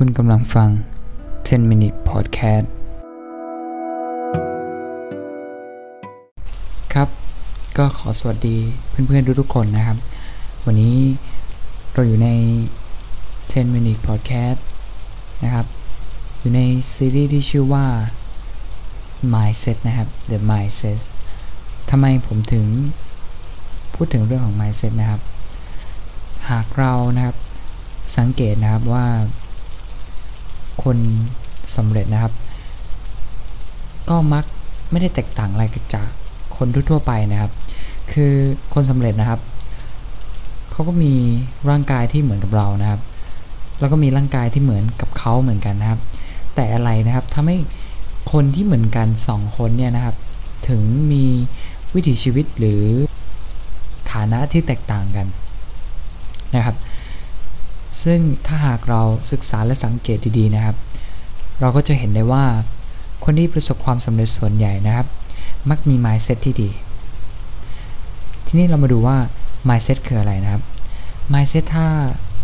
คุณกำลังฟัง 10 minute podcast ครับ ก็ขอสวัสดีเพื่อนๆทุกๆคนนะครับ วันนี้เราอยู่ใน 10 minute podcast นะครับ อยู่ในซีรีส์ที่ชื่อว่า mindset นะครับ the mindset ทำไมผมถึงพูดถึงเรื่องของ mindset นะครับ หากเรานะครับสังเกตนะครับว่า คนสำเร็จนะครับ ก็มักไม่ได้แตกต่างอะไรจากคนทั่วไปนะครับ คือคนสำเร็จนะครับเขาก็มีร่างกายที่เหมือนกับเรานะครับ แล้วก็มีร่างกายที่เหมือนกับเขาเหมือนกันนะครับ แต่อะไรนะครับทำให้คนที่เหมือนกันสองคนเนี่ยนะครับ ถึงมีวิถีชีวิตหรือฐานะที่แตกต่างกันนะครับ ซึ่งถ้าหากเราศึกษาและสังเกตดีๆนะครับ เราก็จะเห็นได้ว่า คนที่ประสบความสำเร็จส่วนใหญ่นะครับ มักมี mindset ที่ดี ทีนี้เรามาดูว่า mindset คืออะไรนะครับ mindset ถ้า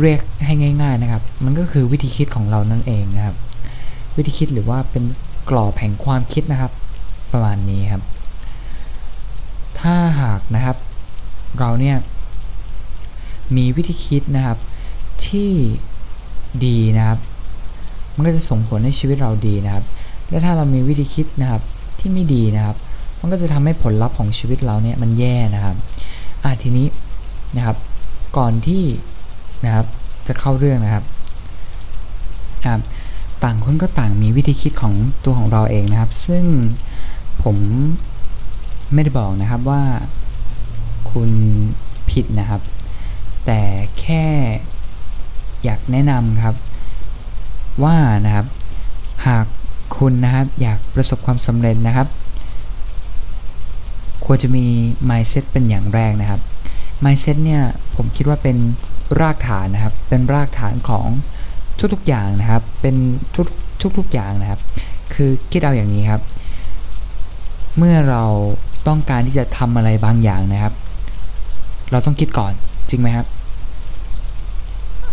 เรียกให้ง่าย ๆนะครับ มันก็คือวิธีคิดของเรานั่นเองนะครับ วิธีคิดหรือว่าเป็นกรอบแห่งความคิดนะครับ ประมาณนี้ครับ ถ้าหากนะครับ เราเนี่ยมีวิธีคิดนะครับ ที่ดีนะครับ มันก็จะส่งผลให้ชีวิตเราดีนะครับ และถ้าเรามีวิธีคิดนะครับที่ไม่ดีนะครับ มันก็จะทำให้ผลลัพธ์ของชีวิตเราเนี่ยมันแย่นะครับอะทีนี้นะครับ ก่อนที่นะครับจะเข้าเรื่องนะครับครับต่างคนก็ต่างมีวิธีคิดของตัวของเราเองนะครับ ซึ่งผมไม่ได้บอกนะครับว่าคุณผิดนะครับ แต่แค่ อยากแนะนำครับ ว่านะครับ หากคุณนะครับอยากประสบความสำเร็จนะครับ ควรจะมี mindset เป็นอย่างแรกนะครับ mindset เนี่ยผมคิดว่าเป็นรากฐานนะครับ เป็นรากฐานของทุกๆอย่างนะครับ เป็นทุกทุกๆอย่างนะครับ คือคิดเอาอย่างนี้ครับ เมื่อเราต้องการที่จะทำอะไรบางอย่างนะครับ เราต้องคิดก่อนจริงไหมครับ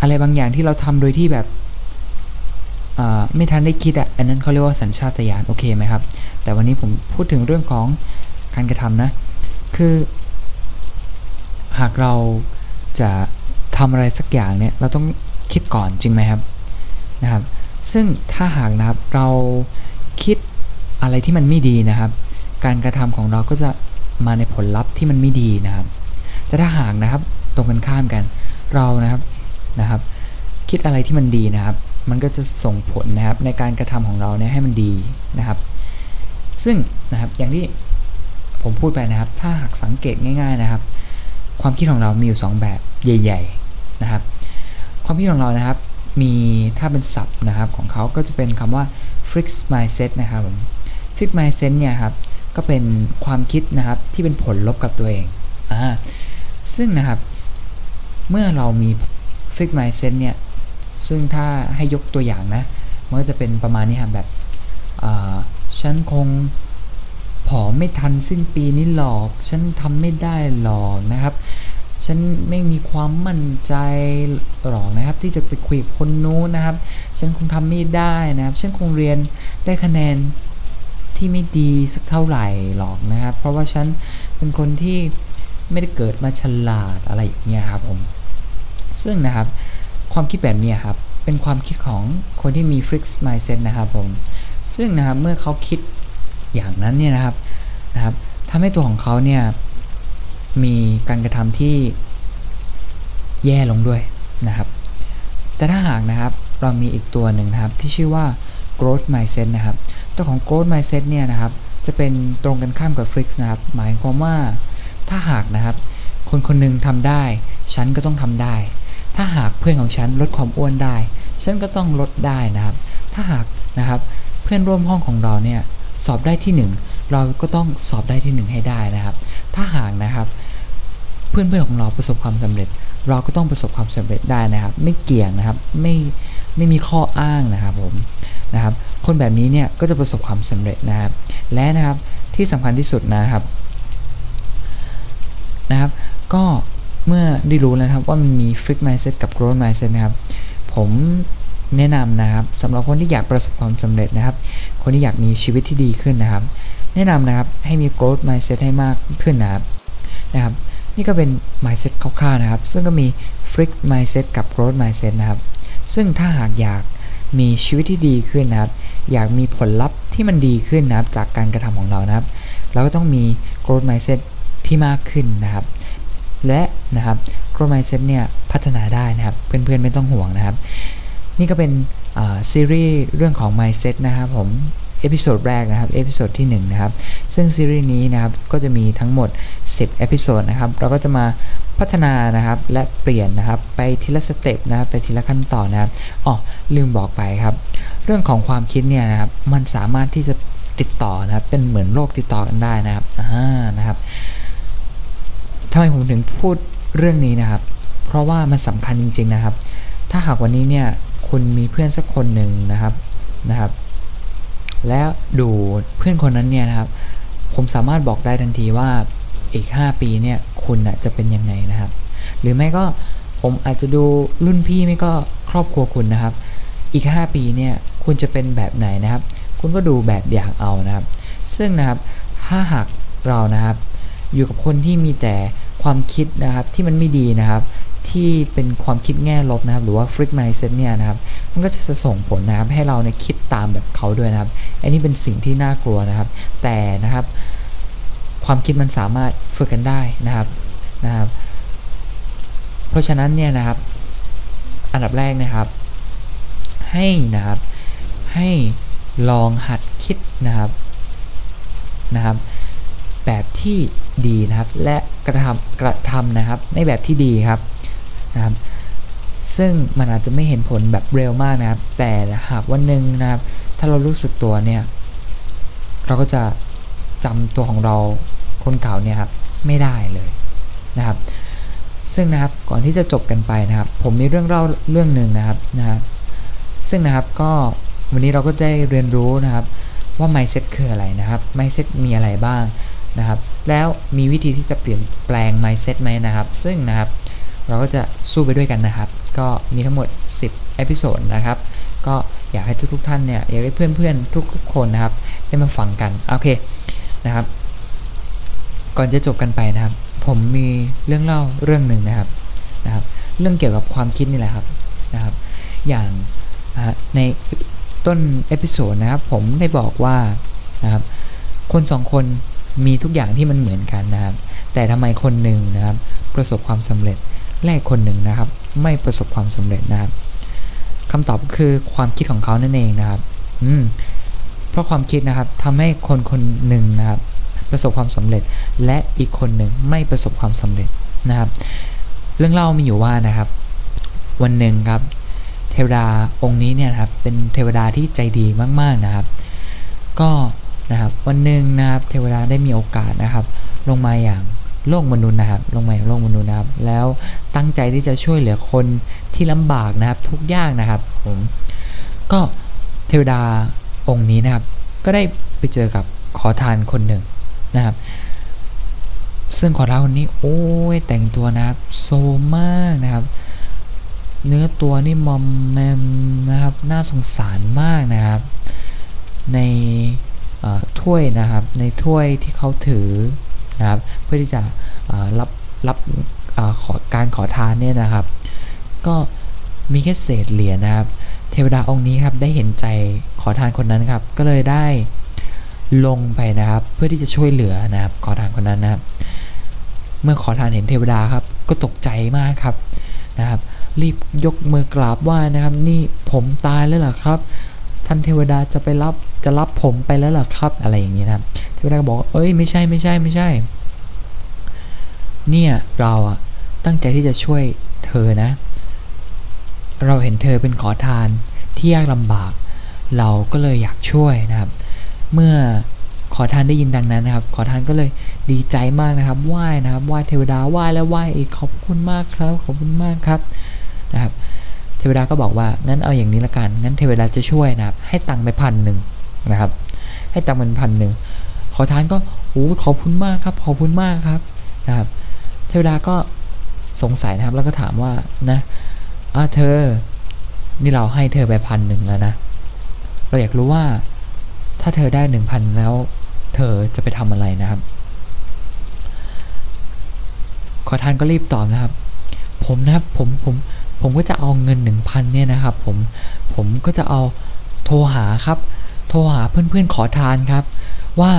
อะไรบางอย่างที่เราทำโดยที่แบบไม่ทันได้คิดอะ อันนั้นเขาเรียกว่าสัญชาตญาณโอเคไหมครับ แต่วันนี้ผมพูดถึงเรื่องของการกระทำนะ คือ หากเราจะทำอะไรสักอย่างเนี่ย เราต้องคิดก่อนจริงไหมครับนะครับ ซึ่งถ้าหากนะครับเราคิดอะไรที่มันไม่ดีนะครับ การกระทำของเราก็จะมาในผลลัพธ์ที่มันไม่ดีนะครับ แต่ถ้าหากนะครับตรงกันข้ามกัน เรานะครับ นะครับ คิดอะไรที่มันดีนะครับ มันก็จะส่งผลนะครับในการกระทำของเราเนี่ยให้มันดีนะครับ ซึ่งนะครับอย่างที่ผมพูดไปนะครับ ถ้าหากสังเกตง่าย ๆนะครับ ความคิดของเรามีอยู่ 2 แบบใหญ่ ๆนะครับ ความคิดของเรานะครับ มีถ้าเป็นศัพท์นะครับของเขาก็จะเป็นคำว่า fix mindset นะครับผม fix mindset เนี่ยครับก็เป็นความคิดนะครับที่เป็นผลลบกับตัวเองอ่าซึ่งนะครับ เมื่อเรามี fixed mindset เนี่ย ซึ่งถ้าให้ยกตัวอย่างนะ มันก็จะเป็นประมาณนี้ครับแบบฉันคงผอมไม่ทันสิ้นปีนี้หรอก ฉันทำไม่ได้หรอกนะครับ ฉันไม่มีความมั่นใจหรอกนะครับ ที่จะไปคุยกับคนนู้นนะครับ ฉันคงทำไม่ได้นะครับ ฉันคงเรียนได้คะแนนที่ไม่ดีสักเท่าไหร่หรอกนะครับ เพราะว่าฉันเป็นคนที่ไม่ได้เกิดมาฉลาดอะไรอย่างเงี้ยครับผม ซึ่งนะครับความคิดแบบนี้ครับเป็นความคิดของคนที่มี fixed mindset นะครับผมซึ่งนะครับเมื่อเขาคิดอย่างนั้นเนี่ยนะครับนะครับทำให้ตัวของเขาเนี่ยมีการกระทำที่แย่ลงด้วยนะครับ แต่ถ้าหากนะครับเรามีอีกตัวหนึ่งนะครับที่ชื่อว่า growth mindset นะครับ ตัวของ growth mindset เนี่ยนะครับจะเป็นตรงกันข้ามกับ fix นะครับ หมายความว่าถ้าหากนะครับ คนคนนึงทำได้ ฉันก็ต้องทำได้ ถ้าหากเพื่อนของฉันลดความอ้วนได้ ฉันก็ต้องลดได้นะครับ ถ้าหากนะครับเพื่อนร่วมห้องของเราเนี่ยสอบได้ที่ 1 เราก็ต้องสอบได้ที่ 1 ให้ได้นะครับ ถ้าหากนะครับ เพื่อนๆของเราประสบความสำเร็จ เราก็ต้องประสบความสำเร็จได้นะครับ ไม่เกี่ยงนะครับไม่ไม่มีข้ออ้างนะครับผมนะครับ คนแบบนี้เนี่ยก็จะประสบความสำเร็จนะครับ และนะครับที่สำคัญที่สุดนะครับนะครับ ก็ เมื่อได้รู้แล้วครับว่ามันมี fixed mindset กับ growth mindset นะครับ ผมแนะนำนะครับสำหรับคนที่อยากประสบความสำเร็จนะครับ คนที่อยากมีชีวิตที่ดีขึ้นนะครับ แนะนำนะครับให้มี growth mindset ให้มากขึ้นนะครับนะครับ นี่ก็เป็น mindset คร่าวๆนะครับ ซึ่งก็มี fixed mindset กับ growth mindset นะครับ ซึ่งถ้าหากอยากมีชีวิตที่ดีขึ้นนะครับ อยากมีผลลัพธ์ที่มันดีขึ้นนะครับ จากการกระทำของเรานะครับ เราก็ต้องมี growth mindset ที่มากขึ้นนะครับ และนะครับ growth mindset เนี่ยพัฒนาได้นะครับ เพื่อนๆไม่ต้องห่วงนะครับ นี่ก็เป็นซีรีส์เรื่องของ mindset นะครับผม episode แรกนะครับ episode ที่ 1 นะครับ ซึ่งซีรีส์นี้นะครับ ก็จะมีทั้งหมด 10 episode นะครับ เราก็จะมาพัฒนานะครับ และเปลี่ยนนะครับ ไปทีละสเต็ปนะครับ ไปทีละขั้นตอนนะครับอ๋อลืมบอกไปครับ เรื่องของความคิดเนี่ยนะครับ มันสามารถที่จะติดต่อนะครับ เป็นเหมือนโรคติดต่อกันได้นะครับอ่านะครับ ทำไมผมถึงพูดเรื่องนี้นะครับ เพราะว่ามันสำคัญจริง ๆนะครับ ถ้าหากวันนี้เนี่ยคุณมีเพื่อนสักคนหนึ่งนะครับนะครับ แล้วดูเพื่อนคนนั้นเนี่ยนะครับ ผมสามารถบอกได้ทันทีว่าอีก 5 ปีเนี่ยคุณจะเป็นยังไงนะครับ หรือไม่ก็ผมอาจจะดูรุ่นพี่ไม่ก็ครอบครัวคุณนะครับ อีก 5 ปีเนี่ยคุณจะเป็นแบบไหนนะครับ คุณก็ดูแบบอย่างเอานะครับ ซึ่งนะครับถ้าหากเรานะครับ อยู่กับคนที่มีแต่ความคิดนะครับที่มันไม่ดีนะครับที่เป็นความคิดแง่ลบนะครับ หรือว่า freak mindset เนี่ยนะครับ มันก็จะส่งผลนะครับ ให้เราเนี่ยคิดตามแบบเขาด้วยนะครับ อันนี้เป็นสิ่งที่น่ากลัวนะครับ แต่นะครับ ความคิดมันสามารถฝึกกันได้นะครับนะครับ เพราะฉะนั้นเนี่ยนะครับ อันดับแรกนะครับ ให้นะครับให้ลองหัดคิดนะครับนะครับ แบบที่ดีนะครับ และกระทำกระทำนะครับ ในแบบที่ดีครับนะครับ ซึ่งมันอาจจะไม่เห็นผลแบบเร็วมากนะครับ แต่หากวันหนึ่งนะครับ ถ้าเรารู้สึกตัวเนี่ย เราก็จะจำตัวของเราคนเก่าเนี่ยครับไม่ได้เลยนะครับ ซึ่งนะครับก่อนที่จะจบกันไปนะครับ ผมมีเรื่องเล่าเรื่องหนึ่งนะครับนะครับซึ่งนะครับก็วันนี้เราก็ได้เรียนรู้นะครับว่า mindset คืออะไรนะครับ mindset มีอะไรบ้าง นะครับ แล้วมีวิธีที่จะเปลี่ยนแปลง mindset ไหมนะครับ ซึ่งนะครับ เราก็จะสู้ไปด้วยกันนะครับ ก็มีทั้งหมด 10 episode นะครับ ก็อยากให้ทุกๆท่านเนี่ย อยากให้เพื่อนๆ ทุกๆ คนนะครับ ได้มาฟังกัน โอเค นะครับ ก่อนจะจบกันไปนะครับ ผมมีเรื่องเล่าเรื่องหนึ่งนะครับ นะครับ เรื่องเกี่ยวกับความคิดนี่แหละครับ นะครับ อย่างในต้น episode นะครับ ผมได้บอกว่า นะครับ คนสองคน มีทุกอย่างที่มันเหมือนกันนะครับ แต่ทำไมคนหนึ่งนะครับ ประสบความสำเร็จและคนหนึ่งนะครับ ไม่ประสบความสำเร็จนะครับคำตอบคือความคิดของเขานั่นเองนะครับ อืมเพราะความคิดนะครับทำให้คนคนหนึ่งนะครับ ประสบความสำเร็จ และอีกคนหนึ่งไม่ประสบความสำเร็จนะครับ เรื่องเล่ามีอยู่ว่านะครับ วันหนึ่งครับเทวดาองค์นี้เนี่ยครับเป็นเทวดาที่ใจดีมากๆนะครับ ก็ นะครับวันหนึ่งนะครับเทวดาได้มีโอกาสนะครับ ลงมาอย่างโลกมนุษย์นะครับ ลงมาอย่างโลกมนุษย์นะครับ แล้วตั้งใจที่จะช่วยเหลือคนที่ลำบากนะครับ ทุกยากนะครับผมก็เทวดาองค์นี้นะครับ ก็ได้ไปเจอกับขอทานคนหนึ่งนะครับ ซึ่งขอทานคนนี้โอ้ยแต่งตัวนะครับโซมากนะครับ เนื้อตัวนี่มอมแมมนะครับ น่าสงสารมากนะครับ ใน ถ้วยนะครับในถ้วยที่เขาถือนะครับเพื่อที่จะรับรับขอการขอทานเนี่ยนะครับ ก็มีแค่เศษเหรียญนะครับ เทวดาองค์นี้ครับได้เห็นใจขอทานคนนั้นครับ ก็เลยได้ลงไปนะครับ เพื่อที่จะช่วยเหลือนะครับ ขอทานคนนั้นนะครับ เมื่อขอทานเห็นเทวดาครับ ก็ตกใจมากครับนะครับ รีบยกมือกราบไหว้นะครับ นี่ผมตายแล้วเหรอครับ ท่านเทวดาจะไปรับ จะรับผมไปแล้วหรอครับ อะไรอย่างนี้นะครับเทวดาก็บอกเอ้ยไม่ใช่ไม่ใช่ไม่ใช่ เนี่ยเราอะตั้งใจที่จะช่วยเธอนะ เราเห็นเธอเป็นขอทานที่ยากลำบาก เราก็เลยอยากช่วยนะครับ เมื่อขอทานได้ยินดังนั้นนะครับ ขอทานก็เลยดีใจมากนะครับไหว้นะครับไหว้เทวดาไหว้แล้วไหว้อีกขอบคุณมากครับขอบคุณมากครับนะครับ เทวดาก็บอกว่างั้นเอาอย่างนี้ละกันงั้นเทวดาจะช่วยนะครับ ให้ตังค์ไปพันหนึ่ง นะครับ ให้ตังค์เป็นพันหนึ่งขอทานก็โอ้ขอบคุณมากครับ ขอบคุณมากครับนะครับ เทวดาก็สงสัยนะครับ แล้วก็ถามว่านะอ่าเธอ นี่เราให้เธอไปพันหนึ่งแล้วนะ เราอยากรู้ว่าถ้าเธอได้หนึ่งพันแล้ว เธอจะไปทำอะไรนะครับ ขอทานก็รีบตอบนะครับ ผมนะครับผมผมผมก็จะเอาเงินหนึ่งพันเนี่ยนะครับ ผมผมก็จะเอาโทรหาครับ โทรหาเพื่อนๆขอทานครับ ว่า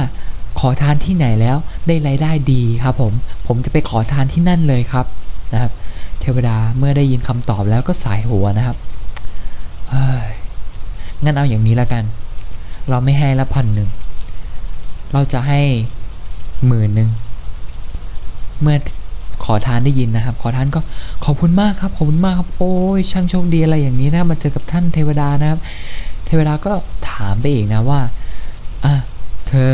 ขอทานที่ไหนแล้วได้รายได้ดีครับผม ผมจะไปขอทานที่นั่นเลยครับนะครับ เทวดาเมื่อได้ยินคำตอบแล้วก็สายหัวนะครับเฮ้ยงั้นเอาอย่างนี้ละกัน เราไม่ให้ละพันหนึ่ง เราจะให้หมื่นหนึ่ง เมื่อขอทานได้ยินนะครับ ขอทานก็ขอบคุณมากครับ ขอบคุณมากครับ โอ้ยช่างโชคดีอะไรอย่างนี้นะ มาเจอกับท่านเทวดานะครับ เทวดาก็ ถามไปอีกนะว่าอะเธอ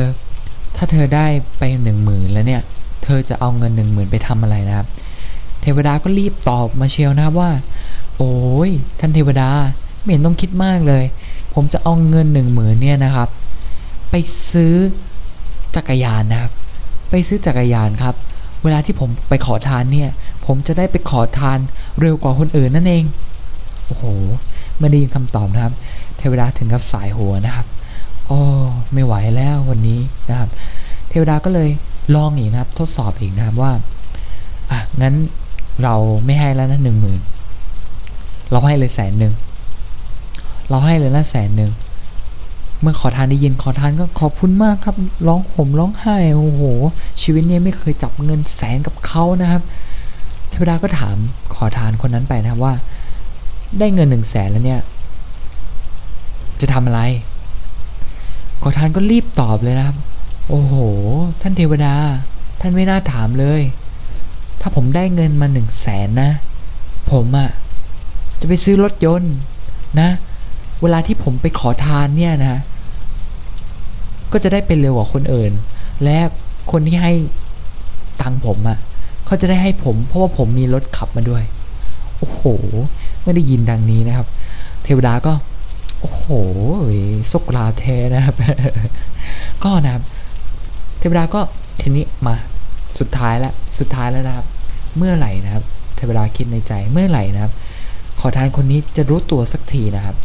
ถ้าเธอได้ไปหนึ่งหมื่นแล้วเนี่ย เธอจะเอาเงินหนึ่งหมื่นไปทำอะไรนะครับ เทวดาก็รีบตอบมาเชียวนะครับว่า โอ้ยท่านเทวดาไม่เห็นต้องคิดมากเลย ผมจะเอาเงินหนึ่งหมื่นเนี่ยนะครับ ไปซื้อจักรยานนะครับ ไปซื้อจักรยานครับ เวลาที่ผมไปขอทานเนี่ย ผมจะได้ไปขอทานเร็วกว่าคนอื่นนั่นเอง โอ้โหเมื่อได้ยินคำตอบนะครับ เทวดาถึงกับสายหัวนะครับโอ้ไม่ไหวแล้ววันนี้นะครับ เทวดาก็เลยลองอีกนะครับ ทดสอบอีกนะครับว่าอะงั้นเราไม่ให้แล้วนะหนึ่งหมื่นเราให้เลยแสนหนึ่งเราให้เลยละแสนหนึ่งเมื่อขอทานได้ยินขอทานก็ขอบคุณมากครับ ร้องผมร้องไห้โอ้โห ชีวิตเนี้ไม่เคยจับเงินแสนกับเขานะครับ เทวดาก็ถามขอทานคนนั้นไปนะครับว่า ได้เงินหนึ่งแสนแล้วเนี่ย จะทำอะไร ขอทานก็รีบตอบเลยนะครับ โอ้โห ท่านเทวดา ท่านไม่น่าถามเลย ถ้าผมได้เงินมาหนึ่งแสนนะ ผมอะ่ะ จะไปซื้อรถยนต์นะ เวลาที่ผมไปขอทานเนี่ยนะ ก็จะได้เป็นเร็วกว่าคนอื่น และคนที่ให้ตังค์ผมอะ่ะเขาจะได้ให้ผม เพราะว่าผมมีรถขับมาด้วย โอ้โห ไม่ได้ยินดังนี้นะครับ เทวดาก็ โอ้โหสกลาเทนะครับ ก็นะครับ เทวดาก็ทีนี้มาสุดท้ายแล้วสุดท้ายแล้วนะครับ เมื่อไหร่นะครับ เทวดาคิดในใจเมื่อไหร่นะครับ ขอทานคนนี้จะรู้ตัวสักทีนะครับ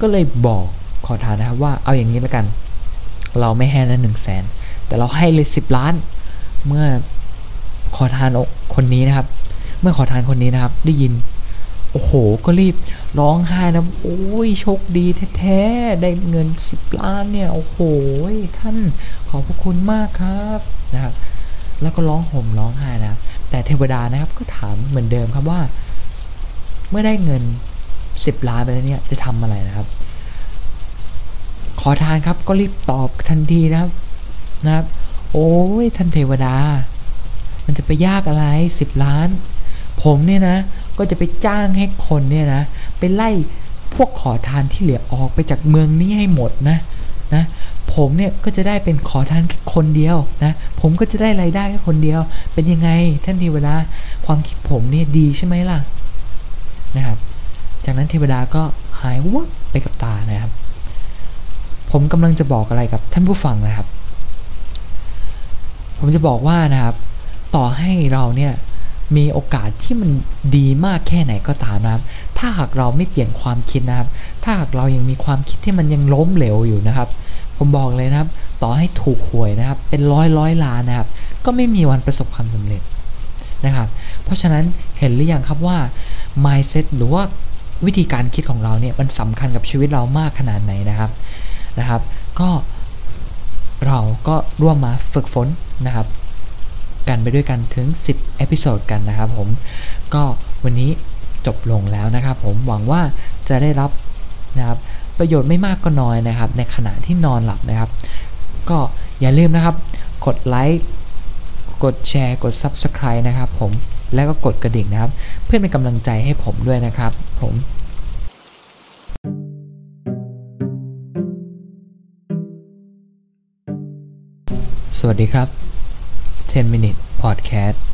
ก็เลยบอกขอทานนะครับว่าเอาอย่างนี้แล้วกัน เราไม่ให้ละหนึ่งแสนแต่เราให้เลยสิบล้าน เมื่อขอทานคนนี้นะครับ เมื่อขอทานคนนี้นะครับ ได้ยิน โอ้โห ก็รีบร้องไห้นะ โอ้ย โชคดีแท้ๆ ได้เงินสิบล้านเนี่ย โอ้โห ท่านขอบพระคุณมากครับนะครับ แล้วก็ร้องห่มร้องไห้นะครับ แต่เทวดานะครับก็ถามเหมือนเดิมครับว่า เมื่อได้เงินสิบล้านไปแล้วเนี่ย จะทำอะไรนะครับ ขอทานครับ ก็รีบตอบทันทีนะครับ นะครับ โอ้ย ท่านเทวดา มันจะไปยากอะไรสิบล้าน ผมเนี่ยนะ ก็จะไปจ้างให้คนเนี่ยนะไปไล่พวกขอทานที่เหลือออกไปจากเมืองนี้ให้หมดนะนะผมเนี่ยก็จะได้เป็นขอทานคนเดียวนะผมก็จะได้รายได้แค่คนเดียว เป็นยังไงท่านเทวดาความคิดผมเนี่ยดีใช่ไหมล่ะนะครับ จากนั้นเทวดาก็หายวับไปกับตานะครับ ผมกำลังจะบอกอะไรกับท่านผู้ฟังนะครับ ผมจะบอกว่านะครับ ต่อให้เราเนี่ย มีโอกาสที่มันดีมากแค่ไหนก็ตามนะครับ ถ้าหากเราไม่เปลี่ยนความคิดนะครับ ถ้าหากเรายังมีความคิดที่มันยังล้มเหลวอยู่นะครับ ผมบอกเลยนะครับ ต่อให้ถูกหวยนะครับ เป็นร้อยร้อยล้านนะครับ ก็ไม่มีวันประสบความสำเร็จนะครับ เพราะฉะนั้นเห็นหรือยังครับว่า mindset หรือว่าวิธีการคิดของเราเนี่ยมันสำคัญกับชีวิตเรามากขนาดไหนนะครับนะครับ ก็เราก็ร่วมมาฝึกฝนนะครับ กันไปด้วยกันถึง 10 episode กันนะครับผม ก็วันนี้จบลงแล้วนะครับผมหวังว่าจะได้รับนะครับประโยชน์ไม่มากก็น้อยนะครับ ในขณะที่นอนหลับนะครับ ก็อย่าลืมนะครับ กดไลค์กดแชร์กด Subscribe นะครับผมแล้วก็กดกระดิ่งนะครับ เพื่อเป็นกำลังใจให้ผมด้วยนะครับผมสวัสดีครับ 10 minute podcast